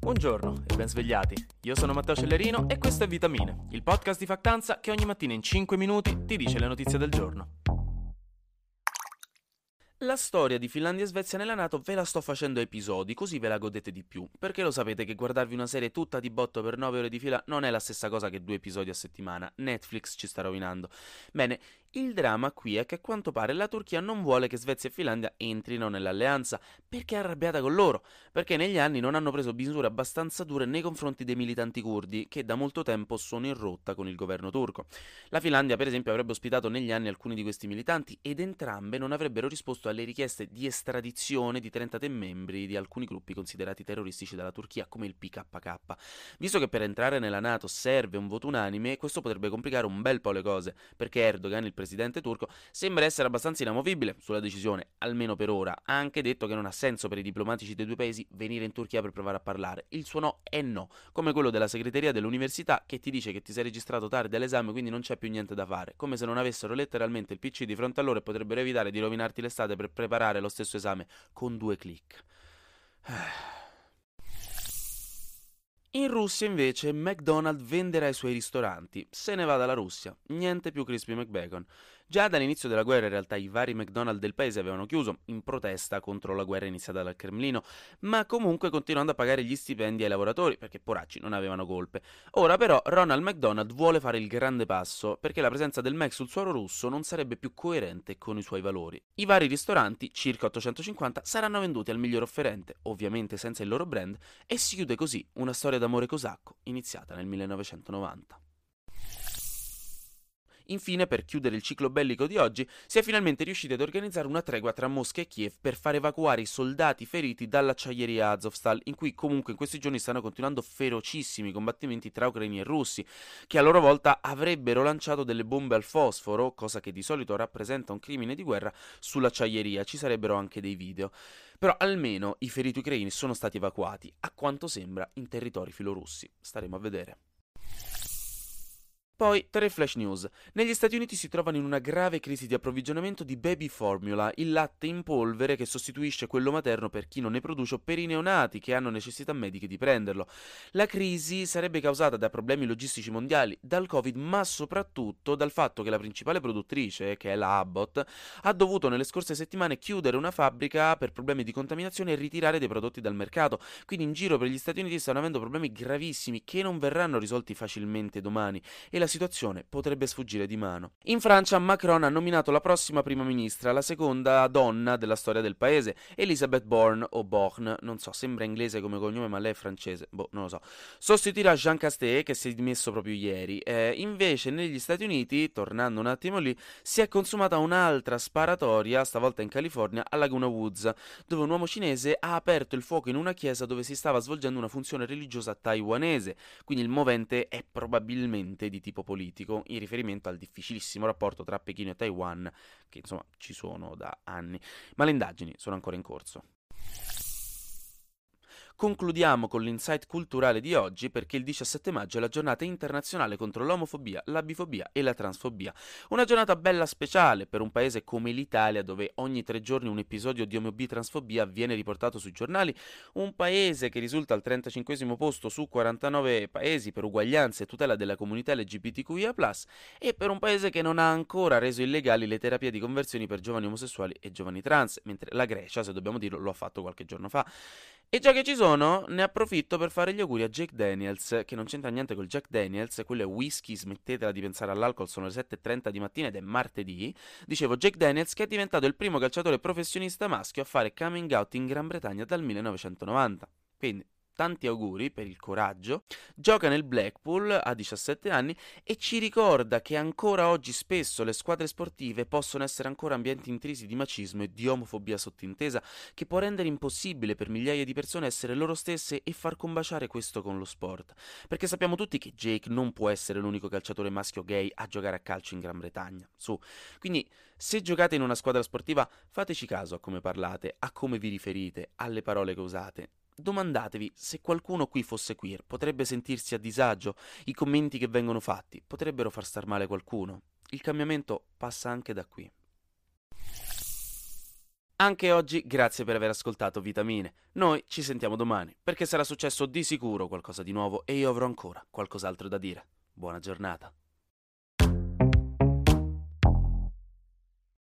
Buongiorno e ben svegliati. Io sono Matteo Cellerino e questo è Vitamine, il podcast di Factanza che ogni mattina in 5 minuti ti dice le notizie del giorno. La storia di Finlandia e Svezia nella Nato ve la sto facendo a episodi, così ve la godete di più, perché lo sapete che guardarvi una serie tutta di botto per 9 ore di fila non è la stessa cosa che due episodi a settimana, Netflix ci sta rovinando. Bene, il dramma qui è che a quanto pare la Turchia non vuole che Svezia e Finlandia entrino nell'alleanza perché è arrabbiata con loro, perché negli anni non hanno preso misure abbastanza dure nei confronti dei militanti curdi che da molto tempo sono in rotta con il governo turco. La Finlandia, per esempio, avrebbe ospitato negli anni alcuni di questi militanti ed entrambe non avrebbero risposto alle richieste di estradizione di 33 membri di alcuni gruppi considerati terroristici dalla Turchia, come il PKK. Visto che per entrare nella Nato serve un voto unanime, questo potrebbe complicare un bel po' le cose, perché Erdogan, il presidente turco, sembra essere abbastanza inamovibile sulla decisione, almeno per ora. Ha anche detto che non ha senso per i diplomatici dei due paesi venire in Turchia per provare a parlare. Il suo no è no, come quello della segreteria dell'università che ti dice che ti sei registrato tardi all'esame quindi non c'è più niente da fare, come se non avessero letteralmente il PC di fronte a loro e potrebbero evitare di rovinarti l'estate per preparare lo stesso esame con due clic. In Russia invece McDonald's venderà i suoi ristoranti, se ne va dalla Russia, niente più Crispy McBacon. Già dall'inizio della guerra in realtà i vari McDonald's del paese avevano chiuso, in protesta contro la guerra iniziata dal Cremlino, ma comunque continuando a pagare gli stipendi ai lavoratori, perché poracci non avevano colpe. Ora però Ronald McDonald vuole fare il grande passo, perché la presenza del Mac sul suolo russo non sarebbe più coerente con i suoi valori. I vari ristoranti, circa 850, saranno venduti al miglior offerente, ovviamente senza il loro brand, e si chiude così una storia d'amore cosacco iniziata nel 1990. Infine, per chiudere il ciclo bellico di oggi, si è finalmente riusciti ad organizzare una tregua tra Mosca e Kiev per far evacuare i soldati feriti dall'acciaieria Azovstal, in cui comunque in questi giorni stanno continuando ferocissimi combattimenti tra ucraini e russi, che a loro volta avrebbero lanciato delle bombe al fosforo, cosa che di solito rappresenta un crimine di guerra, sull'acciaieria. Ci sarebbero anche dei video. Però almeno i feriti ucraini sono stati evacuati, a quanto sembra in territori filorussi. Staremo a vedere. Poi, tre flash news. Negli Stati Uniti si trovano in una grave crisi di approvvigionamento di baby formula, il latte in polvere che sostituisce quello materno per chi non ne produce o per i neonati che hanno necessità mediche di prenderlo. La crisi sarebbe causata da problemi logistici mondiali, dal Covid, ma soprattutto dal fatto che la principale produttrice, che è la Abbott, ha dovuto nelle scorse settimane chiudere una fabbrica per problemi di contaminazione e ritirare dei prodotti dal mercato. Quindi in giro per gli Stati Uniti stanno avendo problemi gravissimi che non verranno risolti facilmente domani e la situazione potrebbe sfuggire di mano. In Francia Macron ha nominato la prossima prima ministra, la seconda donna della storia del paese, Elisabeth Bourne o Born, non so, sembra inglese come cognome ma lei è francese, boh, non lo so. Sostituirà Jean Castex che si è dimesso proprio ieri. Eh, invece negli Stati Uniti, tornando un attimo lì, si è consumata un'altra sparatoria, stavolta in California, a Laguna Woods, dove un uomo cinese ha aperto il fuoco in una chiesa dove si stava svolgendo una funzione religiosa taiwanese, quindi il movente è probabilmente di tipo tipo politico in riferimento al difficilissimo rapporto tra Pechino e Taiwan che insomma ci sono da anni, ma le indagini sono ancora in corso. Concludiamo con l'insight culturale di oggi perché il 17 maggio è la giornata internazionale contro l'omofobia, la bifobia e la transfobia. Una giornata bella speciale per un paese come l'Italia dove ogni tre giorni un episodio di omofobia e transfobia viene riportato sui giornali, un paese che risulta al 35 posto su 49 paesi per uguaglianza e tutela della comunità LGBTQIA+, e per un paese che non ha ancora reso illegali le terapie di conversioni per giovani omosessuali e giovani trans, mentre la Grecia, se dobbiamo dirlo, lo ha fatto qualche giorno fa. E già che ci sono, ne approfitto per fare gli auguri a Jake Daniels, che non c'entra niente col Jack Daniels, quello è whisky, smettetela di pensare all'alcol, sono le 7.30 di mattina ed è martedì. Dicevo, Jake Daniels che è diventato il primo calciatore professionista maschio a fare coming out in Gran Bretagna dal 1990. Quindi, tanti auguri per il coraggio, gioca nel Blackpool a 17 anni e ci ricorda che ancora oggi spesso le squadre sportive possono essere ancora ambienti intrisi di macismo e di omofobia sottintesa che può rendere impossibile per migliaia di persone essere loro stesse e far combaciare questo con lo sport. Perché sappiamo tutti che Jake non può essere l'unico calciatore maschio gay a giocare a calcio in Gran Bretagna. Su. Quindi, se giocate in una squadra sportiva, fateci caso a come parlate, a come vi riferite, alle parole che usate. Domandatevi se qualcuno qui fosse queer, potrebbe sentirsi a disagio, i commenti che vengono fatti potrebbero far star male qualcuno. Il cambiamento passa anche da qui. Anche oggi grazie per aver ascoltato Vitamine. Noi ci sentiamo domani, perché sarà successo di sicuro qualcosa di nuovo e io avrò ancora qualcos'altro da dire. Buona giornata.